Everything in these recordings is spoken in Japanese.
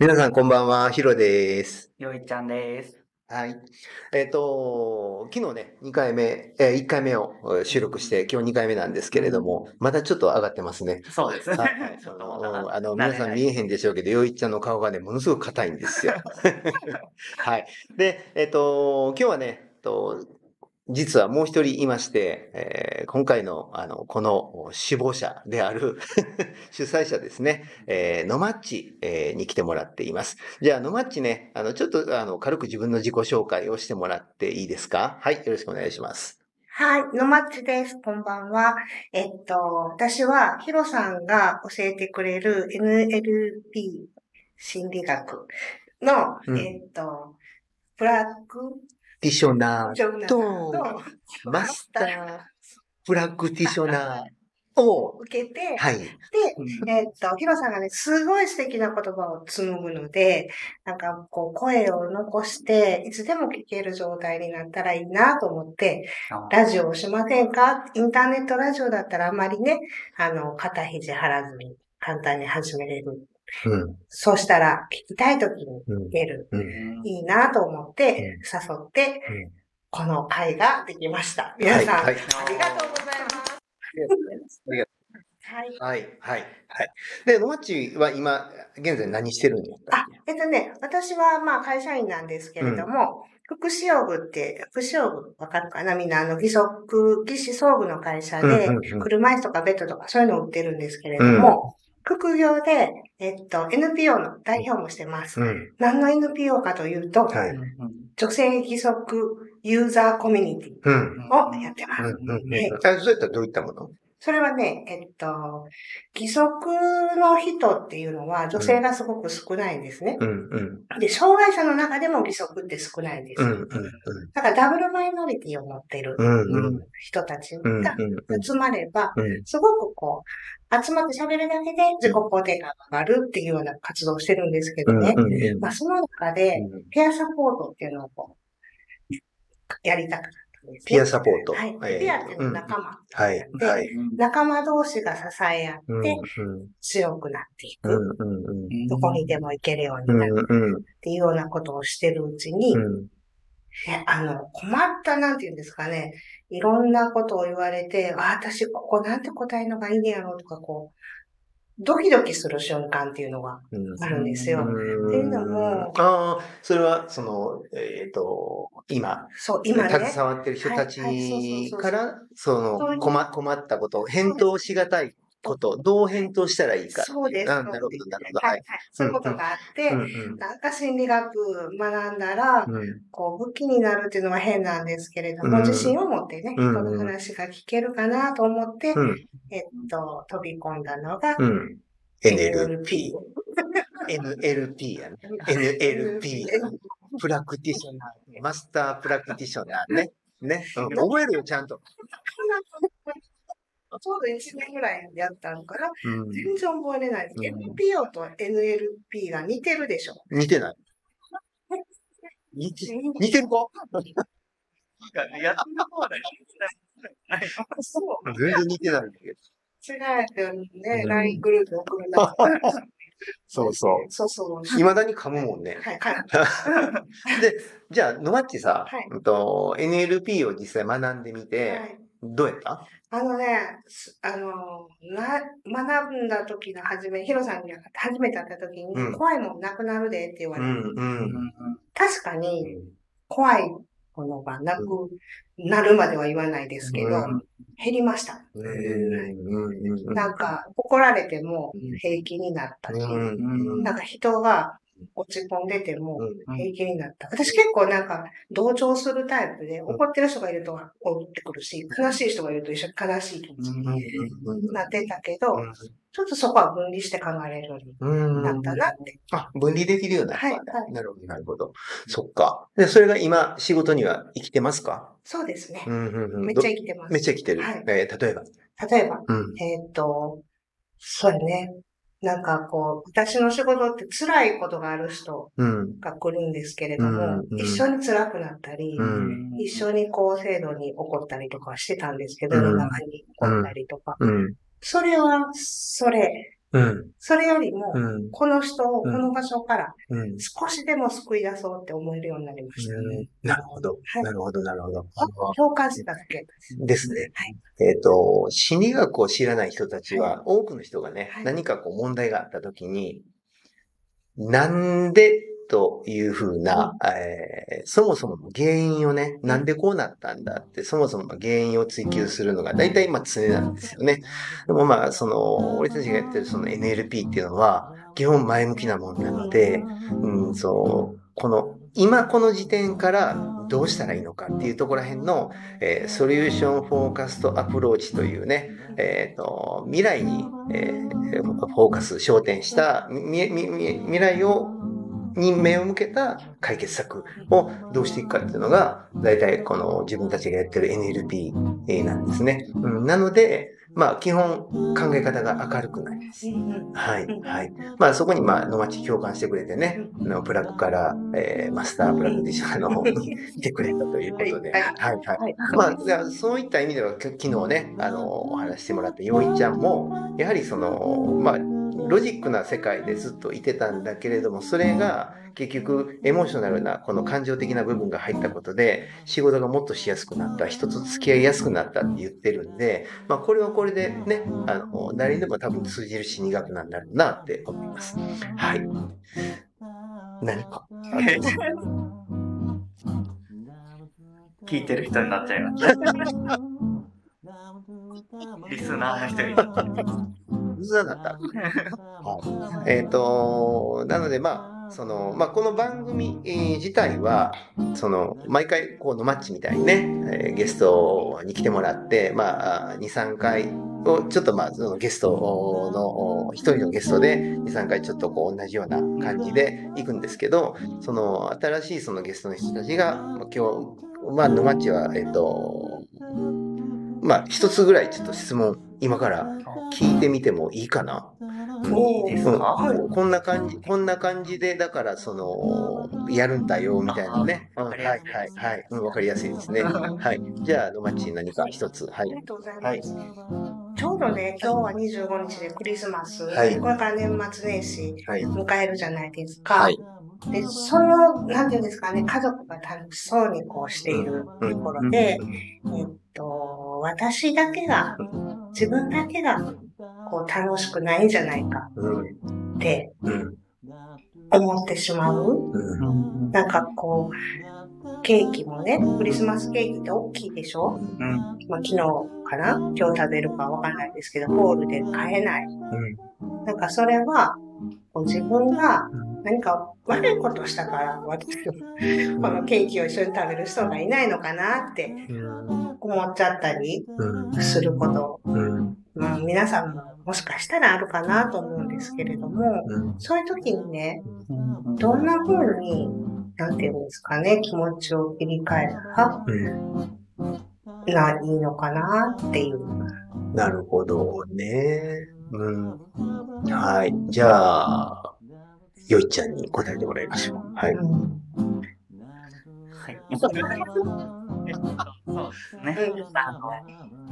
皆さんこんばんは、ヒロです。よいちゃんです。はい。えっ、と、昨日ね、2回目、えー、1回目をえー収録して、今日2回目なんですけれども、まだちょっと上がってますね。そうです。はい はいそのうんあの、皆さん見えへんでしょうけど、よいちゃんの顔がね、ものすごく硬いんですよ。はい。で、えっ、と、今日はね、えっと実はもう一人いまして、えー今回の、あの、この首謀者である 主催者ですね、えー、のまっち、えーに来てもらっています。じゃあ、のまっちね、あの、ちょっと、あの、軽く自分の自己紹介をしてもらっていいですか？はい、よろしくお願いします。はい、のまっちです。こんばんは。えっと、私は、ヒロさんが教えてくれる NLP 心理学の、うんえっと、プラクティショナーと。と。マスタープラクティショナーを、受けて、はい。で、えっと、ヒロさんがね、すごい素敵な言葉を紡ぐので、なんかこう、声を残して、いつでも聞ける状態になったらいいなと思って、ラジオをしませんか？インターネットラジオだったらあまりね、あの、肩肘張らずに簡単に始めれる。うん、そうしたら、聞きたい時にうん聞ける。うん。いいなと思って、誘って、うん。この会ができました。皆さん、はい。はいありがとうございます。はい。はい、はい、はい。で、のまっちは今、現在何してるんだったあ、えっとね、私はまあ会社員なんですけれども、福祉用具って、福祉用具わかるかな？みんなあの、義足、義肢装具の会社でうんうんうん、車椅子とかベッドとかそういうのを売ってるんですけれども、副業で、えっと、NPO の代表もしてます。うん。何の NPO かというと、はい。女性義足ユーザーコミュニティうん。をやってます。うそういったらどういったもの？それはね、えっと、義足の人っていうのは女性がすごく少ないんですね。うん、うん。で、障害者の中でも義足って少ないんです。うん、うん、だからダブルマイノリティを持ってる。人たちうん、がうん。集まれば、うん。すごくこう、集まって喋るだけで自己肯定感が上がるっていうような活動をしてるんですけどね。うん、うん。まあ、その中で、ペアサポートっていうのをこう、やりたかったんです、ね。ピアサポート。はい。えーペアっていうのは仲間。はい、はい。仲間同士が支え合うん、ってうん。強くなっていく。どこにでも行けるよううになる。っていうようなことをしてるうちに、あの、困った、なんていうんですかね、いろんなことを言われて、あ、私、ここなんて答えるのがいいんやろうとか、こう、ドキドキする瞬間っていうのがうん。あるんですよ。っていうのもああ、それは、その、えっ、と、今、そう、今ね、携わってる人たちから、その、困困ったこと、返答しがたいこと、どう返答したらいいか。そうです。あなるほど、なるほど。は、はいい。はい。そういうことがあって、なんか心理学学んだら、うんこう、武器になるっていうのは変なんですけれども、うん自信を持ってね、うん人の話が聞けるかなと思って、うんえっと、飛び込んだのが、うん。NLP。NLP やね。NLP。 practitioner。master practitioner ね。ね。うん 覚えるよ、ちゃんと。ちょうど1年ぐらいやったのかな。うん全然覚えれないです。うん NPO と NLP が似てるでしょ。似てない。似て、似てるかやった方だよ。そう。全然似てないんだけど。違うよね、うん LINE グループ送るな。そうそう。そうそう。未だに噛むもんね。はい、か で、じゃあ、野町さ、はい NLP を実際学んでみて、はい。どうやった？あのね、すあの、な、学んだ時の初め、ヒロさんに初めて会った時に、うん。怖いもんなくなるでって言われて、うん。確かに怖いものがなくなるまでは言わないですけど、うん。減りました。なんか、怒られても平気になったし、うん。なんか人が落ち込んでてもうん平気になった。私結構なんか同調するタイプで、怒ってる人がいると怒ってくるし、悲しい人がいると一緒に悲しい気持ちになってたけど、ちょっとそこは分離して考えれるよううん。になったなって。あ、分離できるようになった。はいはいなるほど、なるほど。そっか。で、それが今、仕事には生きてますか？そうですねう。んうんうん。めっちゃ生きてます。めっちゃ生きてる。はいえー例えば？例えば、うん。えーっと、そうやね。なんかこう、私の仕事って辛いことがある人うん。が来るんですけれども、うんうん一緒に辛くなったり、うん。一緒にこう制度に怒ったりとかはしてたんですけど、うん世の中に怒ったりとか。うん。それは、それ、うん。それよりも、うん。この人をうんこの場所からうん。少しでも救い出そうって思えるようになりました。なるほど。はいなるほど、なるほど。共感してただけです。ですね。はいえっ、と、心理学を知らない人たちは、多くの人がね、はい何かこう問題があったときに、なんでというふうな、えーそもそもの原因をね、なんでこうなったんだって、そもそもの原因を追求するのが大体まあ常なんですよね。でもまあ、その、俺たちがやってるその NLP っていうのは、基本前向きなもんなので、うん、そう、この、今この時点からどうしたらいいのかっていうところら辺の、えー solution focused approach というね、えっ、と、未来に、えーフォーカス、焦点した、未来を、に目を向けた解決策をどうしていくかっていうのが、大体この自分たちがやってる NLP なんですね。うん、なので、まあ基本考え方が明るくなります。はい、はい。まあそこにまあ野町共感してくれてね、あのプラグから、えーマスタープラグディショナーの方に 来てくれたということで、はいはい、はい。はい。まあ、じゃあそういった意味では、き昨日ね、あの、お話ししてもらったよいちゃんも、やはりその、まあ、ロジックな世界でずっといてたんだけれども、それが結局エモーショナルな、この感情的な部分が入ったことで、仕事がもっとしやすくなった、人と付き合いやすくなったって言ってるんで、まあ、これはこれでね、あの、誰にでも多分通じる心理学なんだろうなって思います。はい。何か。聞いてる人になっちゃいました。リスナーの人になっちゃいました。嘘だった。はい。えっ、と、なのでまあ、その、まあ、この番組、えー自体は、その、毎回、こう、のマッチみたいにね、えーゲストに来てもらって、まあ、2、3回を、ちょっとまあ、そのゲストの、一人のゲストで、2、3回ちょっとこう、同じような感じで行くんですけど、その、新しいそのゲストの人たちが、まあ今日、まあ、のマッチは、えっ、と、まあ、一つぐらいちょっと質問、今から聞いてみてもいいかな。いいですか？うんこんな感じ、こんな感じで、だから、その、やるんだよ、みたいなね。うんあはい、はいわかりやすい、ですはい。うんわかりやすいですね。はい。じゃあ、野町何か一つ。はいあり。がとうございます。ちょうどね、今日は25日でクリスマス、はいこれから年末年始はい。迎えるじゃないですか。はい。で、その、なんていうんですかね、家族が楽しそうにこうしているところで、えっと、私だけが、自分だけが、こう楽しくないんじゃないかうん。ってうん。思ってしまう。うん。なんかこう、ケーキもね、クリスマスケーキって大きいでしょ？うん。まあ、昨日かな？今日食べるかわかんないですけど、ホールで買えない。なんかそれは、こう自分が何か悪いことしたから、私、このケーキを一緒に食べる人がいないのかなってうん。思っちゃったりうん。すること、うん。まあ、皆さんももしかしたらあるかなと思うんですけれども、うん。そういう時にね、どんな風に、なんていうんですかね、気持ちを切り替えたら、いいのかなっていう。なるほどね。うん。はい。じゃあ、よいちゃんに答えてもらいましょう。はい。うんはい。そうですね。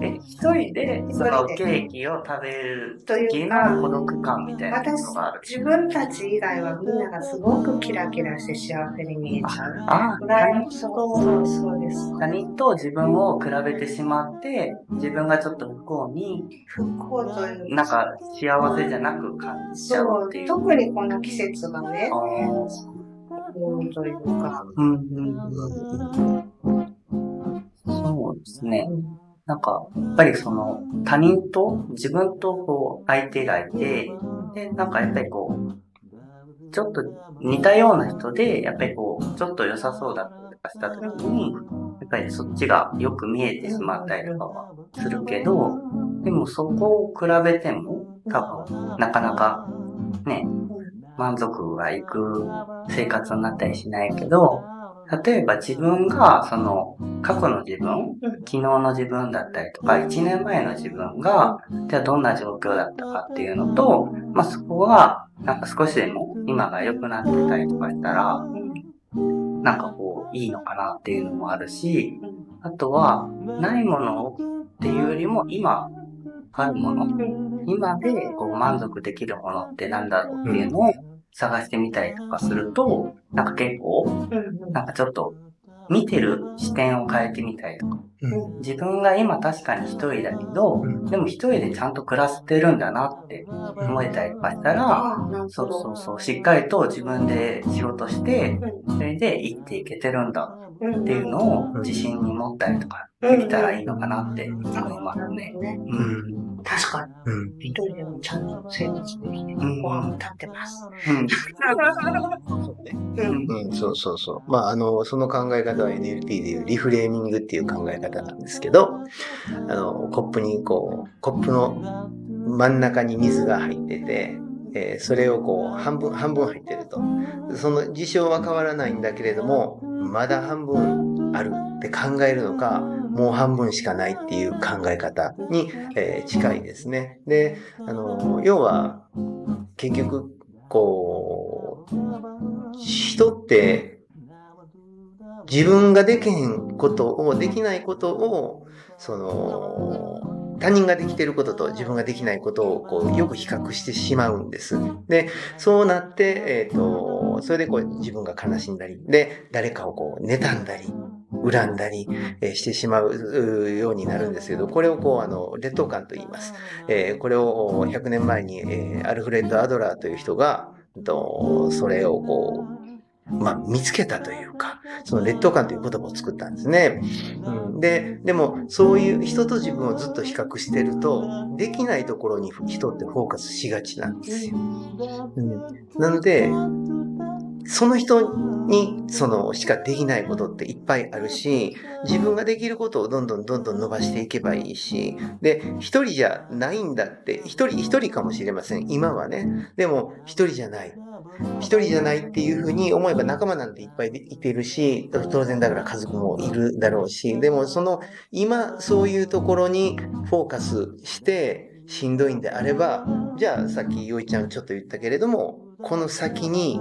え、一人で、そのケーキを食べる時かの孤独感みたいなのがある。自分たち以外はみんながすごくキラキラして幸せに見えちゃう。あ、羨ましそうそうそうです。他人と自分を比べてしまって、自分がちょっと不幸に、復興というなんか幸せじゃなく感じちゃそううっていう。特にこの季節がねあ、ーうんというか、うんうんうんですね。なんか、やっぱりその、他人と、自分とこう、相手がいて、で、なんかやっぱりこう、ちょっと似たような人で、やっぱりこう、ちょっと良さそうだったりとかした時に、やっぱりそっちがよく見えてしまったりとかはするけど、でもそこを比べても、多分、なかなか、ね、満足がいく生活になったりしないけど、例えば自分が、その、過去の自分、昨日の自分だったりとか、1年前の自分が、じゃあどんな状況だったかっていうのと、まあそこが、なんか少しでも今が良くなってたりとかしたら、なんかこう、いいのかなっていうのもあるし、あとは、ないものっていうよりも、今、あるもの、今でこう満足できるものってなんだろうっていうのを探してみたりとかすると、なんか結構、なんかちょっと、見てる視点を変えてみたりとか。うん。自分が今確かに一人だけど、うん。でも一人でちゃんと暮らしてるんだなって思えたりとかしたら、そう。そうそう、しっかりと自分で仕事して、それで生きていけてるんだうんっていうのを自信に持ったりとかできたらいいのかなって思いますね。ねうん。確かに。うん一人でもちゃんと生活できて、うんご飯も食べてます。うん。うん。うん、そうそうそう。まあ、あの、その考え方は NLP でいうリフレーミングっていう考え方なんですけど、あの、コップにこう、コップの真ん中に水が入ってて、えーそれをこう、半分、半分入ってると。その事象は変わらないんだけれども、まだ半分あるって考えるのか、もう半分しかないっていう考え方に、えー近いですね。で、あの、要は、結局、こう、人って、自分ができへんことを、できないことを、その、他人ができていることと自分ができないことをこうよく比較してしまうんです。で、そうなって、えっ、と、それでこう自分が悲しんだり、で、誰かをこう妬んだり、恨んだり、してしまうようになるんですけど、これをこう、あの、劣等感と言います。えーこれを100年前に、えーアルフレッド・アドラーという人が、とそれをこう、まあ、見つけたというか、その劣等感という言葉を作ったんですね。うん、で、でも、そういう人と自分をずっと比較してると、できないところに人ってフォーカスしがちなんですよ。うん、なので、その人に、その、しかできないことっていっぱいあるし、自分ができることをどんどんどんどん伸ばしていけばいいし、で、一人じゃないんだって、一人、一人かもしれません。今はね。でも、一人じゃない。一人じゃないっていうふうに思えば仲間なんていっぱいいてるし、当然だから家族もいるだろうし、でもその今そういうところにフォーカスしてしんどいんであれば、じゃあさっきよいちゃんちょっと言ったけれども、この先に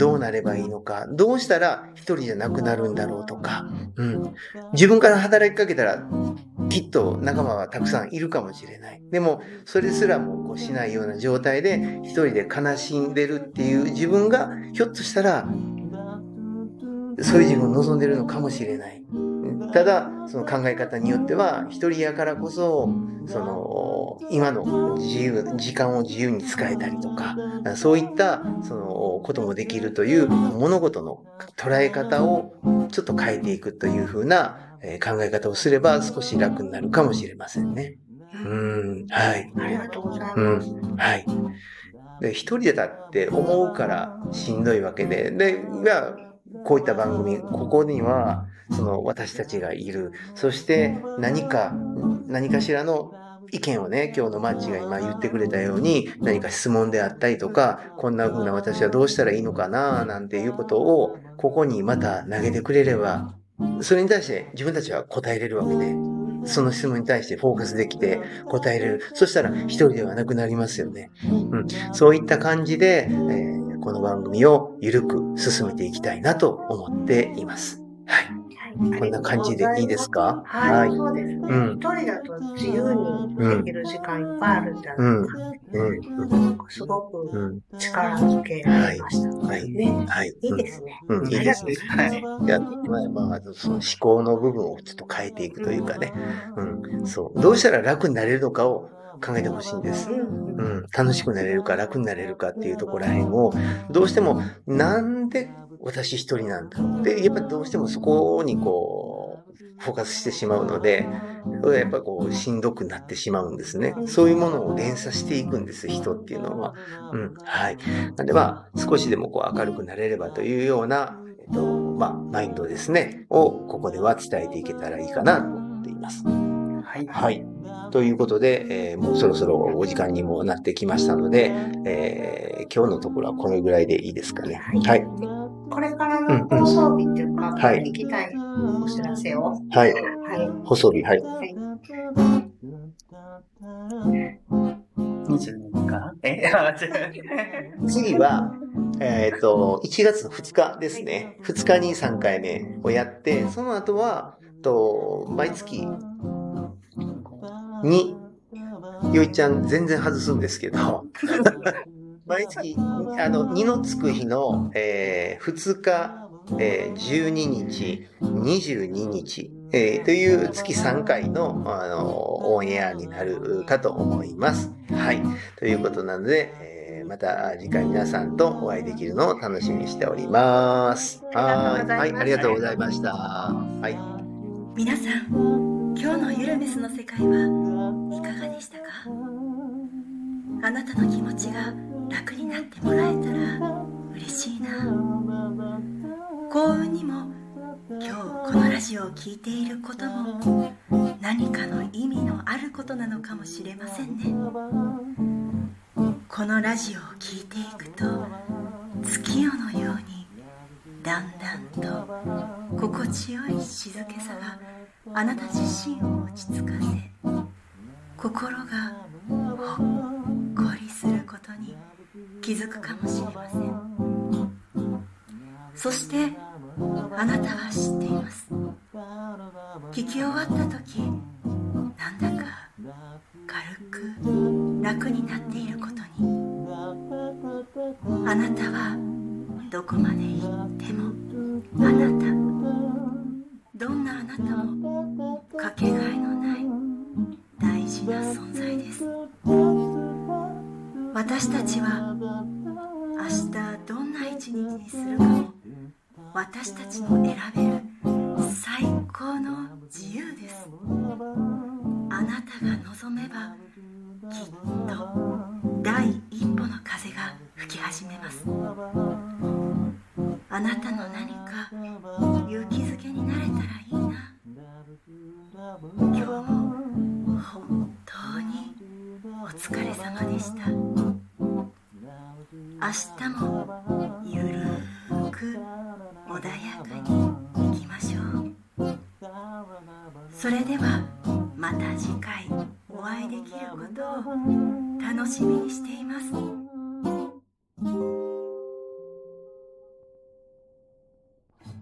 どうなればいいのか、どうしたら一人じゃなくなるんだろうとか、うん。自分から働きかけたらきっと仲間はたくさんいるかもしれない。でも、それすらもこうしないような状態で一人で悲しんでるっていう自分がひょっとしたらそういう自分を望んでるのかもしれない。ただ、その考え方によっては、一人やからこそ、その、今の自由、時間を自由に使えたりとか、そういった、その、こともできるという物事の捉え方をちょっと変えていくというふうなえー考え方をすれば少し楽になるかもしれませんね。うん、はい。ありがとうございうんます。、はい。で、一人でだって思うからしんどいわけで、で、が、こういった番組、ここには、その私たちがいる。そして何か、何かしらの意見をね、今日のマッチが今言ってくれたように、何か質問であったりとか、こんな風な私はどうしたらいいのかな、なんていうことを、ここにまた投げてくれれば、それに対して自分たちは答えれるわけで、その質問に対してフォーカスできて答えれる。そしたら一人ではなくなりますよね。うん、そういった感じで、えーこの番組をゆるく進めていきたいなと思っています。はい。はいこんな感じでいいですか？はい、そうですね。うん一人だと自由にできる時間いっぱいあるんじゃないかって、うん。すごくうん。力づけられました。はい。ね。はい。いいですね。うん、いいですね。はい。いや、まあ、まあ、その思考の部分をちょっと変えていくというかね。うん。そう。どうしたら楽になれるのかを考えてほしいんです。うんう。ん。楽しくなれるか楽になれるかっていうところらへんを、どうしても、なんで私一人なんだで、やっぱりどうしてもそこにこう、フォーカスしてしまうので、やっぱこう、しんどくなってしまうんですね。そういうものを連鎖していくんです、人っていうのは。うん。はい。なんでまあ、少しでもこう明るくなれればというような、えっと、まあ、マインドですね、をここでは伝えていけたらいいかなと思っています。はい。はい。ということで、えーもうそろそろお時間にもなってきましたので、えー今日のところはこれぐらいでいいですかね。はい。これからの放送日っていうか、はい聞きたいお知らせを。はい。はい。放送日、はい。はい22かなえ？次は、えっ、と、1月の2日ですね。2日に3回目をやって、その後は、と毎月に、よいちゃん全然外すんですけど、毎月、あの、2のつく日の、えー2日、えー12日、22日、えーという月3回の、あの、オンエアになるかと思います。はい。ということなので、えーまた次回皆さんとお会いできるのを楽しみにしております。はい。はい。ありがとうございました。はい。皆さん今日のゆるメスの世界はいかがでしたか？あなたの気持ちが楽になってもらえたら嬉しいな。幸運にも今日このラジオを聴いていることも何かの意味のあることなのかもしれませんね。このラジオを聴いていくと月夜のようにだんだんと心地よい静けさがあなた自身を落ち着かせ心がほっこりすることに気づくかもしれません。そしてあなたは知っています。聞き終わった時なんだか軽く楽になっていることに。あなたはどこまで行ってもあなたどんなあなたもかけがえのない大事な存在です。私たちは明日どんな一日にするかも私たちの選べる最高の自由です。あなたが望めばきっと第一歩の風が吹き始めます。あなたの何か勇気づけになれたらいい。今日も本当にお疲れ様でした。明日もゆるーく穏やかにいきましょう。それではまた次回お会いできることを楽しみにしています。